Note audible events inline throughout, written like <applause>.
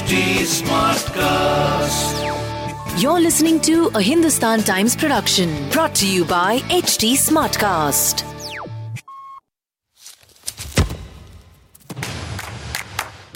HT Smartcast. You're listening to a Hindustan Times production brought to you by HT Smartcast.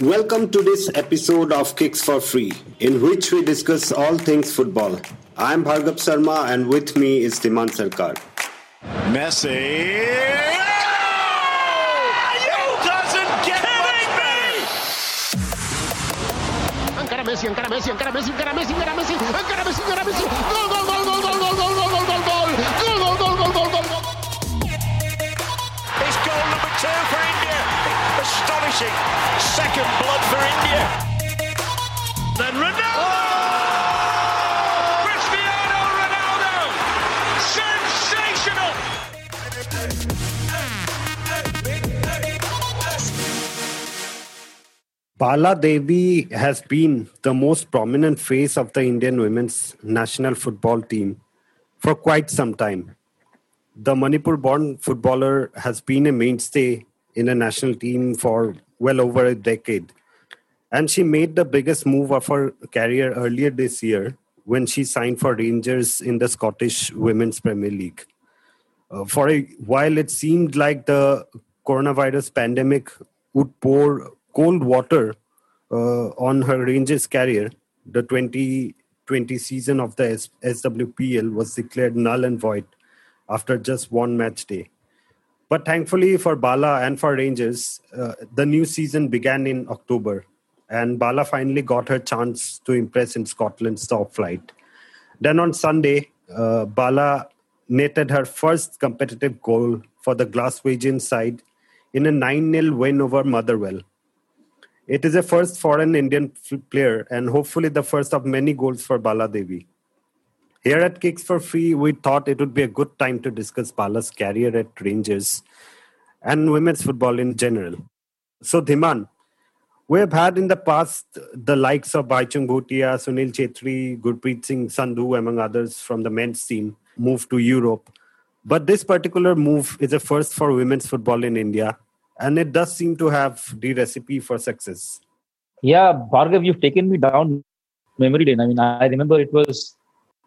Welcome to this episode of Kicks for Free, in which we discuss all things football. I'm Bhargav Sarma, and with me is Dhiman Sarkar. Messi. Messi, encara Messi, encara Messi, encara Messi, encara Messi, encara Messi, encara Messi. Gol, gol, gol, gol, gol, gol, gol, gol, gol, gol, gol. Gol, gol, gol, gol, gol, gol. It's goal number two for India. Astonishing. Second blood for India. Then Bala Devi has been the most prominent face of the Indian women's national football team for quite some time. The Manipur born footballer has been a mainstay in the national team for well over a decade. And she made the biggest move of her career earlier this year when she signed for Rangers in the Scottish Women's Premier League. Uh, for a while, it seemed like the coronavirus pandemic would pour cold water uh, on her Rangers career. The 2020 season of the SWPL was declared null and void after just one match day. But thankfully for Bala and for Rangers, uh, the new season began in October, and Bala finally got her chance to impress in Scotland's top flight. Then on Sunday, uh, Bala netted her first competitive goal for the Glaswegian side in a 9 0 win over Motherwell. It is a first for an Indian player and hopefully the first of many goals for Bala Devi. Here at Kicks for Free, we thought it would be a good time to discuss Bala's career at Rangers and women's football in general. So, Dhiman, we have had in the past the likes of Baichung Bhutia, Sunil Chhetri, Gurpreet Singh Sandhu, among others from the men's team, move to Europe. But this particular move is a first for women's football in India, and it does seem to have the recipe for success. Yeah, Bhargav, you've taken me down memory lane. I mean, I remember it was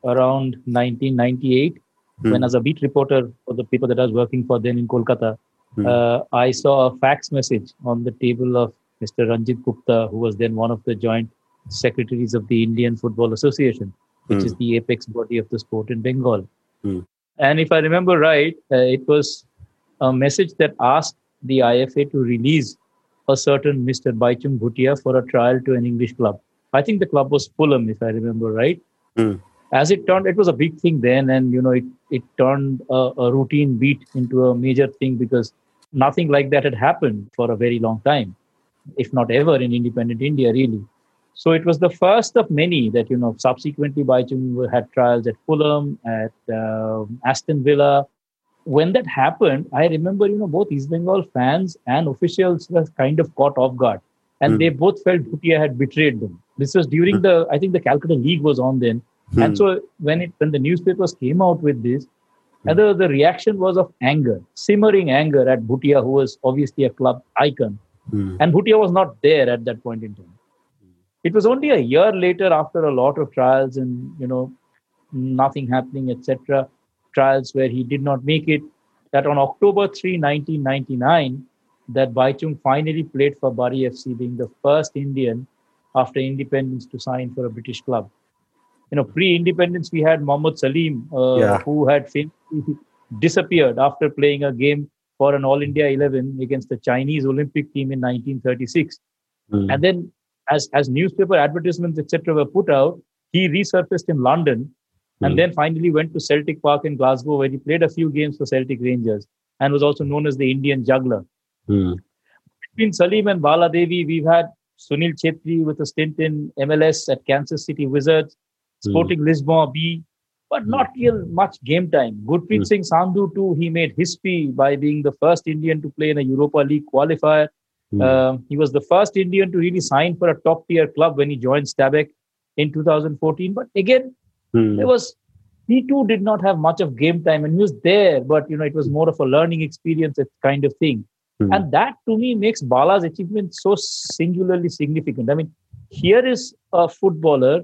around 1998 when, as a beat reporter for the paper that I was working for then in Kolkata, uh, I saw a fax message on the table of Mr. Ranjit Gupta, who was then one of the joint secretaries of the Indian Football Association, which is the apex body of the sport in Bengal. Hmm. And if I remember right, uh, it was a message that asked the IFA to release a certain Mr. Baichung Bhutia for a trial to an English club. I think the club was Fulham, if I remember right. Hmm. As it turned, it was a big thing then, and you know, it it turned a, a routine beat into a major thing because nothing like that had happened for a very long time, if not ever in independent India, really. So it was the first of many that you know. Subsequently, Baichung had trials at Fulham, at um Aston Villa, when that happened, I remember, you know, both East Bengal fans and officials were kind of caught off guard. And Hmm. they both felt Bhutia had betrayed them. This was during the, I think the Calcutta League was on then. Hmm. And so when it when the newspapers came out with this, and the, the reaction was of anger, simmering anger at Bhutia, who was obviously a club icon. Hmm. And Bhutia was not there at that point in time. It was only a year later, after a lot of trials and you know nothing happening, etc., trials where he did not make it, that on October 3, 1999, that Baichung finally played for Bury FC, being the first Indian after independence to sign for a British club. You know, pre-independence, we had Mohammad Salim, uh, Yeah. who had famously disappeared after playing a game for an All India 11 against the Chinese Olympic team in 1936. Hmm. And then, as as newspaper advertisements etc. were put out, he resurfaced in London, and Hmm. then finally went to Celtic Park in Glasgow, where he played a few games for Celtic Rangers, and was also known as the Indian juggler. Hmm. Between Salim and Bala Devi, we've had Sunil Chhetri with a stint in MLS at Kansas City Wizards, Sporting Lisbon B, but not real much game time. Gurpreet Hmm. Singh Sandhu too, he made history by being the first Indian to play in a Europa League qualifier. Hmm. Uh, he was the first Indian to really sign for a top tier club when he joined Stabæk in 2014. But again, Hmm. there was he too did not have much of game time and he was there, but you know, it was more of a learning experience, kind of thing. Hmm. And that to me makes Bala's achievement so singularly significant. I mean, here is a footballer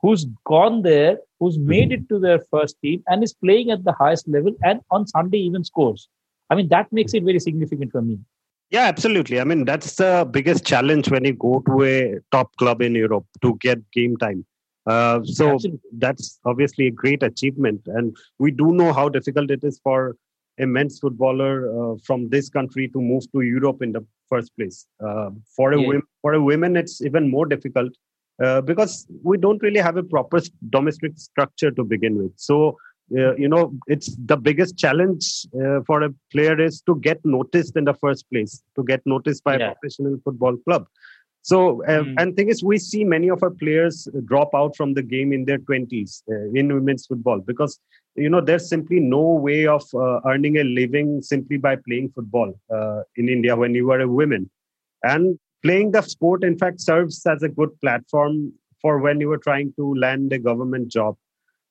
who's gone there, who's made it to their first team and is playing at the highest level and on Sunday even scores. I mean, that makes it very significant for me. Yeah, absolutely. I mean, that's the biggest challenge when you go to a top club in Europe to get game time. Uh, so absolutely. that's obviously a great achievement. And we do know how difficult it is for a men's footballer uh, from this country to move to Europe in the first place. Uh, for a yeah. for a women, it's even more difficult uh, because we don't really have a proper domestic structure to begin with. So uh, you know, it's the biggest challenge uh, for a player is to get noticed in the first place, to get noticed by yeah. a professional football club. So, uh, mm. and thing is, we see many of our players drop out from the game in their 20s uh, in women's football because, you know, there's simply no way of uh, earning a living simply by playing football uh, in India when you are a woman. And playing the sport, in fact, serves as a good platform for when you are trying to land a government job.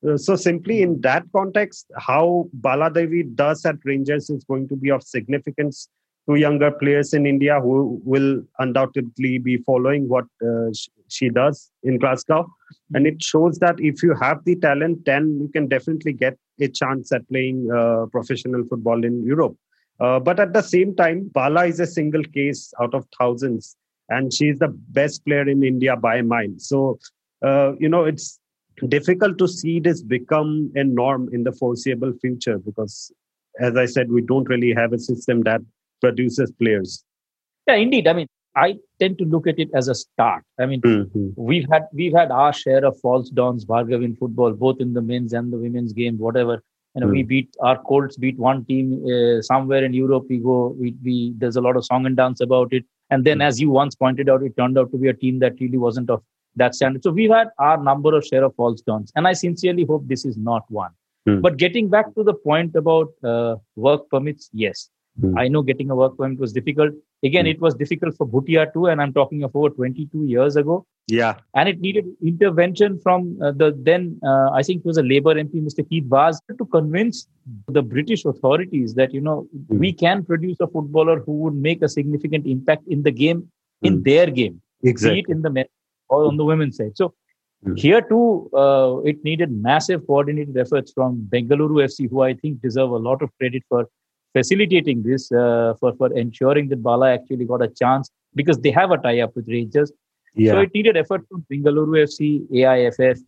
Uh, so simply in that context, how Bala Devi does at Rangers is going to be of significance to younger players in India who will undoubtedly be following what uh, she does in Glasgow. And it shows that if you have the talent, then you can definitely get a chance at playing uh, professional football in Europe. Uh, but at the same time, Bala is a single case out of thousands, and she's the best player in India by a mile. So, uh, you know, it's difficult to see this become a norm in the foreseeable future because, as I said, we don't really have a system that produces players. Yeah, indeed. I mean, I tend to look at it as a start. I mean, mm-hmm. we've had we've had our share of false dawns, Bhargav in football, both in the men's and the women's game. Whatever, you know, mm. we beat our Colts beat one team uh, somewhere in Europe. We go, we, we there's a lot of song and dance about it. And then, mm. as you once pointed out, it turned out to be a team that really wasn't of that standard. So we've had our number of share of false dawns, and I sincerely hope this is not one. Mm. But getting back to the point about uh, work permits, yes, mm. I know getting a work permit was difficult. Again, mm. it was difficult for Bhutia too, and I'm talking of over 22 years ago. Yeah, and it needed intervention from uh, the then uh, I think it was a Labour MP, Mr. Keith Vaz, to convince the British authorities that you know hmm. we can produce a footballer who would make a significant impact in the game, in hmm. their game, exactly. be it in the men or on the women's side. So mm. here too, uh, it needed massive coordinated efforts from Bengaluru FC, who I think deserve a lot of credit for facilitating this, uh, for for ensuring that Bala actually got a chance because they have a tie-up with Rangers. Yeah. So it needed effort from Bengaluru FC, AIFF,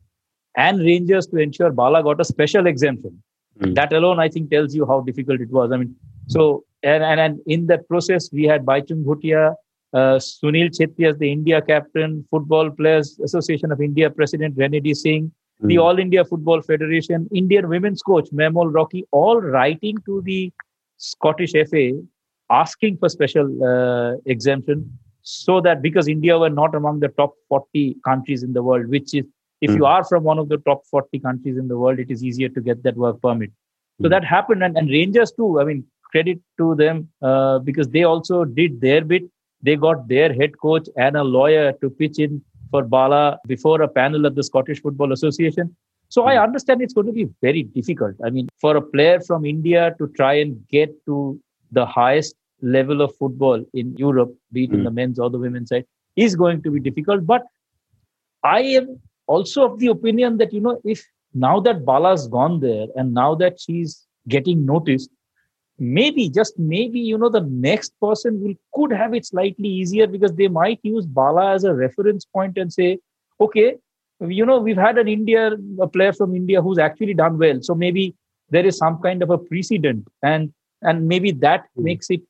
and Rangers to ensure Bala got a special exemption. Mm. That alone, I think, tells you how difficult it was. I mean, so and and, and in that process, we had Baichung Bhutia, uh, Sunil Chhetri as the India captain, Football Players Association of India President Renedy Singh, mm. the All India Football Federation, Indian women's coach Maymol Rocky, all writing to the Scottish FA asking for special uh, exemption so that because India were not among the top 40 countries in the world, which is if mm. you are from one of the top 40 countries in the world, it is easier to get that work permit. So mm. that happened, and, and Rangers too. I mean, credit to them uh, because they also did their bit they got their head coach and a lawyer to pitch in for Bala before a panel at the Scottish Football Association. So I hmm. understand it's going to be very difficult. I mean, for a player from India to try and get to the highest level of football in Europe, be it mm. in hmm. the men's or the women's side, is going to be difficult. But I am also of the opinion that, you know, if now that Bala's gone there and now that she's getting noticed, maybe just maybe you know the next person will could have it slightly easier because they might use bala as a reference point and say okay you know we've had an india a player from india who's actually done well. So maybe there is some kind of a precedent and and maybe that mm. makes it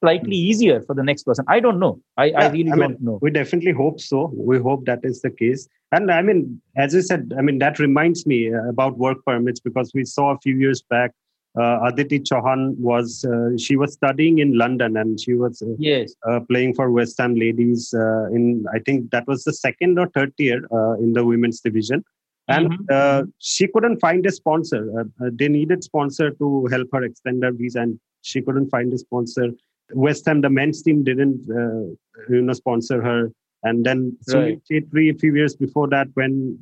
slightly easier for the next person. I don't know. I, yeah, I really I don't know. we definitely hope so. We hope that is the case. And i mean as i said i mean that reminds me about work permits because we saw a few years back uh, Aditi Chauhan was uh, she was studying in London and she was uh, yes. uh, playing for West Ham ladies uh, in I think that was the second or third year uh, in the women's division. And mm-hmm. she couldn't find a sponsor. They needed sponsor to help her extend her visa and she couldn't find a sponsor. West Ham the men's team didn't you know sponsor her. And then right. Chhetri, a few years before that when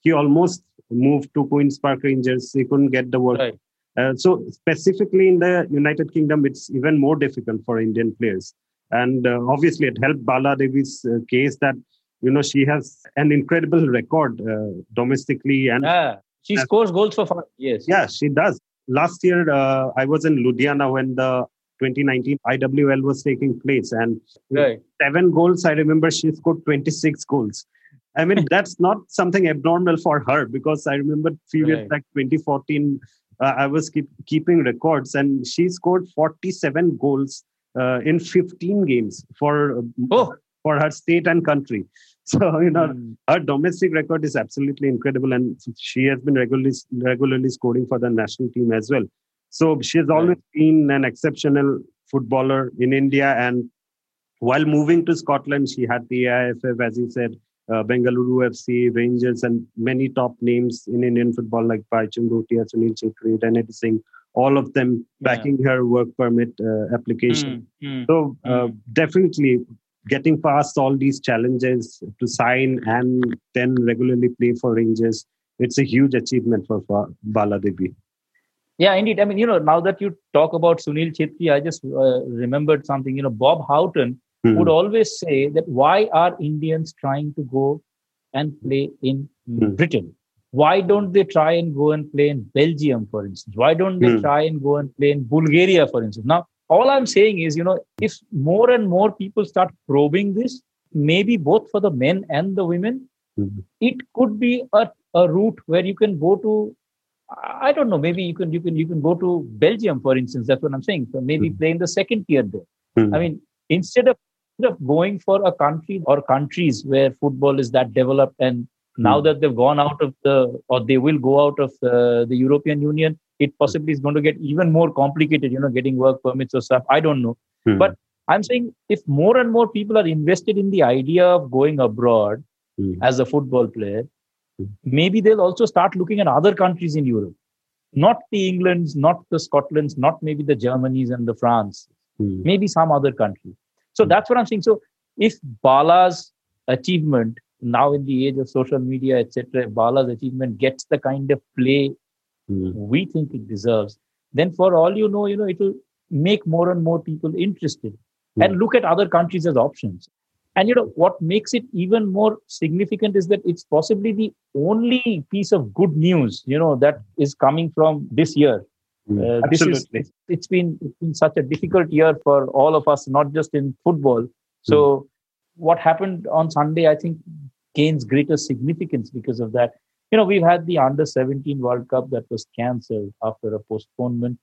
he almost moved to Queens Park Rangers he couldn't get the work right uh, so specifically in the United Kingdom, it's even more difficult for Indian players. And uh, obviously, it helped Bala Devi's uh, case that you know, she has an incredible record uh, domestically and yeah, she scores goals for fun. Yes. Yeah, she does. Last year, uh, I was in Ludhiana when the 2019 IWL was taking place, and right. seven goals. I remember she scored 26 goals. I mean, <laughs> that's not something abnormal for her because I remember few years Right. like 2014, uh, I was keep, keeping records, and she scored 47 goals uh, in 15 games for uh, Oh. for her state and country. <laughs> So you know, Mm. her domestic record is absolutely incredible, and she has been regularly regularly scoring for the national team as well. So she has always been an exceptional footballer in India, and while moving to Scotland, she had the AIFF, as you said, uh, Bengaluru FC, Rangers, and many top names in Indian football like Baichung Bhutia, Sunil Chhetri, Ranjit Singh, all of them Yeah. backing her work permit uh, application. Mm, mm. So uh, Mm. definitely getting past all these challenges to sign and then regularly play for Rangers, it's a huge achievement for, for Bala Devi. Yeah, indeed. I mean, you know, now that you talk about Sunil Chhetri, I just uh, remembered something. You know, Bob Houghton Hmm. would always say that why are Indians trying to go and play in Hmm. Britain? Why don't they try and go and play in Belgium, for instance? Why don't they Hmm. try and go and play in Bulgaria, for instance? Now, all I'm saying is, you know, if more and more people start probing this, maybe both for the men and the women, Hmm. it could be a, a route where you can go to I don't know. Maybe you can you can you can go to Belgium, for instance. That's what I'm saying. So maybe play in the second tier there. Hmm. I mean, instead of of going for a country or countries where football is that developed, and now Hmm. that they've gone out of the or they will go out of the, the European Union, it possibly is going to get even more complicated. You know, getting work permits or stuff. I don't know. Hmm. But I'm saying if more and more people are invested in the idea of going abroad Hmm. as a football player, Hmm. maybe they'll also start looking at other countries in Europe, not the Englands, not the Scotlands, not maybe the Germanys and the France, Hmm. maybe some other country. So that's what I'm saying. So if Bala's achievement now in the age of social media, etc., Bala's achievement gets the kind of play Hmm. we think it deserves, then for all you know, you know, it'll make more and more people interested and look at other countries as options. And you know what makes it even more significant is that it's possibly the only piece of good news, you know, that is coming from this year. Uh, this is Absolutely. it's- been it's been such a difficult year for all of us, not just in football. So what happened on Sunday, I think, gains greater significance because of that. You know, we've had the under 17 World Cup that was cancelled after a postponement.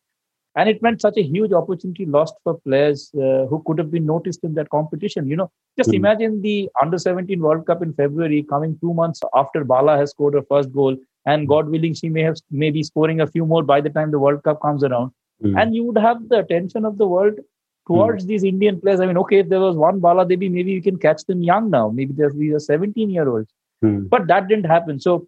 And it meant such a huge opportunity lost for players uh, who could have been noticed in that competition. You know, just Hmm. imagine the under 17 World Cup in February coming two months after Bala has scored her first goal. And God willing, she may have maybe scoring a few more by the time the World Cup comes around Hmm. and you would have the attention of the world towards these Indian players. I mean, okay, if there was one Bala Devi, maybe we can catch them young now. Maybe there's these are 17 year olds. Hmm. But that didn't happen. So,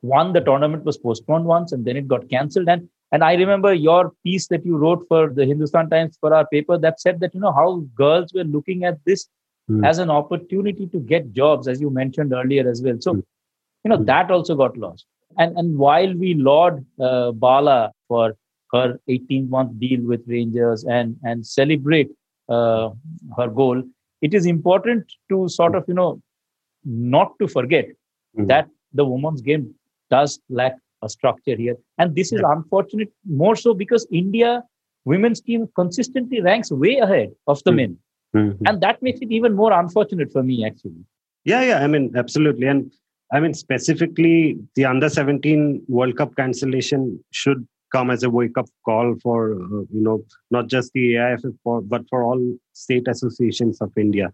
one, the tournament was postponed once and then it got cancelled. And and I remember your piece that you wrote for the Hindustan Times for our paper that said that, you know, how girls were looking at this Hmm. as an opportunity to get jobs, as you mentioned earlier as well. So, Hmm. you know, Hmm. that also got lost. And and while we laud uh, Bala for her 18 month deal with Rangers and and celebrate uh, her goal, it is important to sort of you know not to forget Hmm. that the women's game does lack a structure here, and this is unfortunate more so because India women's team consistently ranks way ahead of the Hmm. men, Hmm. and that makes it even more unfortunate for me actually. Yeah, yeah. I mean, absolutely. And I mean, specifically, the under 17 World Cup cancellation should come as a wake up call for, uh, you know, not just the AIFF, for, but for all state associations of India.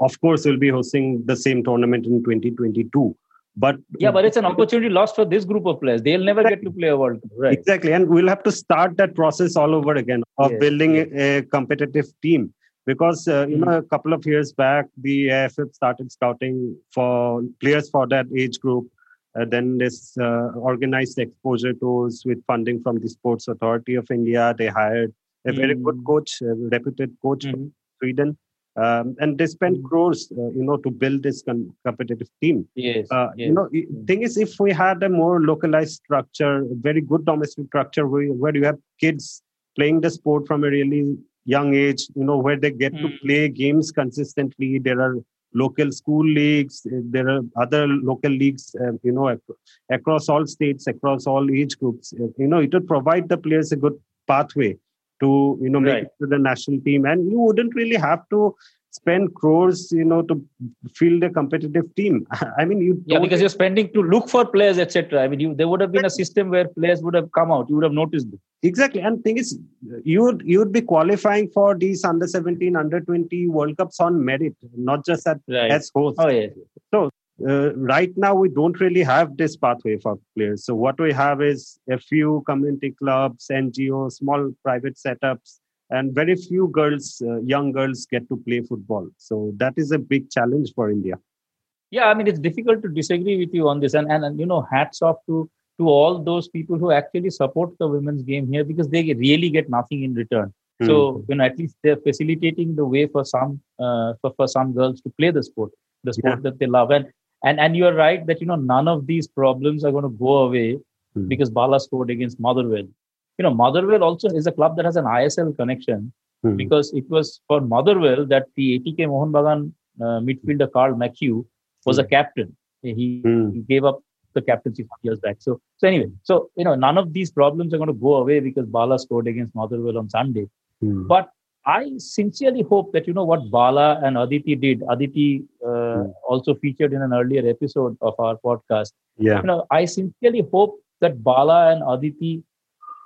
Of course, we'll be hosting the same tournament in 2022. But Yeah, but it's an opportunity lost for this group of players. They'll never get to play a World Cup, right? Exactly. And we'll have to start that process all over again of Yes, building yes. a competitive team. Because, uh, you Mm. know, a couple of years back, the AFF started scouting for players for that age group. Uh, then this uh, organized exposure tours with funding from the Sports Authority of India. They hired a very good Mm. coach, a reputed coach from Mhm. Sweden. Um, and they spent Mm. crores, uh, you know, to build this competitive team Yes. uh, yes. you know i- thing is if we had a more localized structure a very good domestic structure where, where you have kids playing the sport from a really young age you know where they get to Mm. play games consistently there are local school leagues. There are other local leagues, uh, you know, ac- across all states, across all age groups. Uh, you know, it would provide the players a good pathway to, you know, make Right. it to the national team. And you wouldn't really have to spend crores, you know, to field a competitive team. <laughs> I mean, you Yeah, because you're spending to look for players, etc. I mean, you, there would have been a system where players would have come out. You would have noticed them. Exactly, and thing is, you would you would be qualifying for these under seventeen, under twenty World Cups on merit, not just at, Right. as hosts. Oh, yeah. Uh, right now, we don't really have this pathway for players. So what we have is a few community clubs, NGOs, small private setups, and very few girls, uh, young girls, get to play football. So that is a big challenge for India. Yeah, I mean, it's difficult to disagree with you on this. And, and, and you know, hats off to, to all those people who actually support the women's game here because they really get nothing in return. So, you know, at least they're facilitating the way for some, uh, for, for some girls to play the sport, the sport Yeah. that they love. And, and, and you're right that, you know, none of these problems are going to go away Hmm. because Bala scored against Motherwell. You know, Motherwell also is a club that has an ISL connection Hmm. because it was for Motherwell that the ATK Mohan Bagan uh, midfielder Carl McHugh was a captain. He, Hmm. he gave up the captaincy some years back. So, so anyway, so you know, none of these problems are going to go away because Bala scored against Motherwell on Sunday. Hmm. But I sincerely hope that you know what Bala and Aditi did. Aditi uh, Hmm. also featured in an earlier episode of our podcast. Yeah. You know, I sincerely hope that Bala and Aditi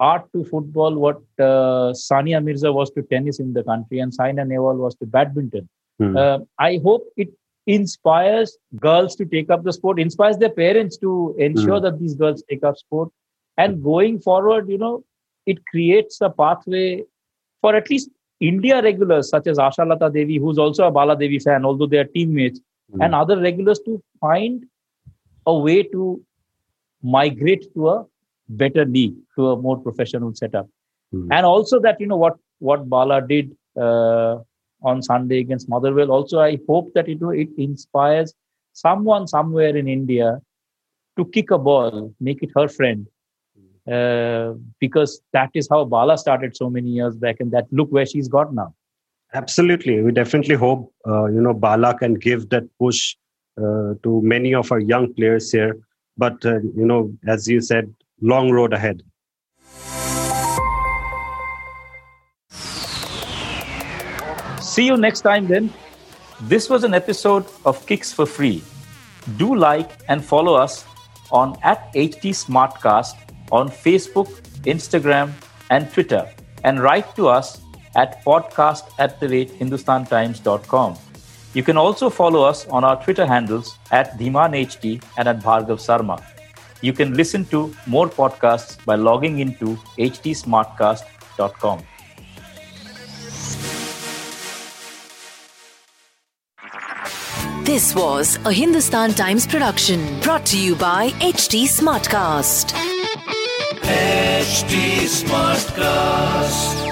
are to football what uh, Sania Mirza was to tennis in the country and Saina Nehwal was to badminton. Hmm. Uh, I hope it inspires girls to take up the sport, inspires their parents to ensure Hmm. that these girls take up sport. And going forward, you know, it creates a pathway for at least India regulars such as Asha Lata Devi, who's also a Bala Devi fan, although they are teammates, Hmm. and other regulars to find a way to migrate to a better league, to a more professional setup. Hmm. And also that, you know, what, what Bala did uh, on Sunday against Motherwell, also I hope that, you know, it inspires someone somewhere in India to kick a ball, make it her friend. Uh, because that is how Bala started so many years back, and that look where she's got now. Absolutely. We definitely hope, uh, you know, Bala can give that push uh, to many of our young players here. But, uh, you know, as you said, long road ahead. See you next time then. This was an episode of Kicks for Free. Do like and follow us on at HT Smartcast on Facebook, Instagram, and Twitter. And write to us at podcast at the rate hindustantimes.com. You can also follow us on our Twitter handles at DhimanHT and at Bhargav Sarma. You can listen to more podcasts by logging into htsmartcast.com. This was a Hindustan Times production brought to you by HT Smartcast. HT Smartcast.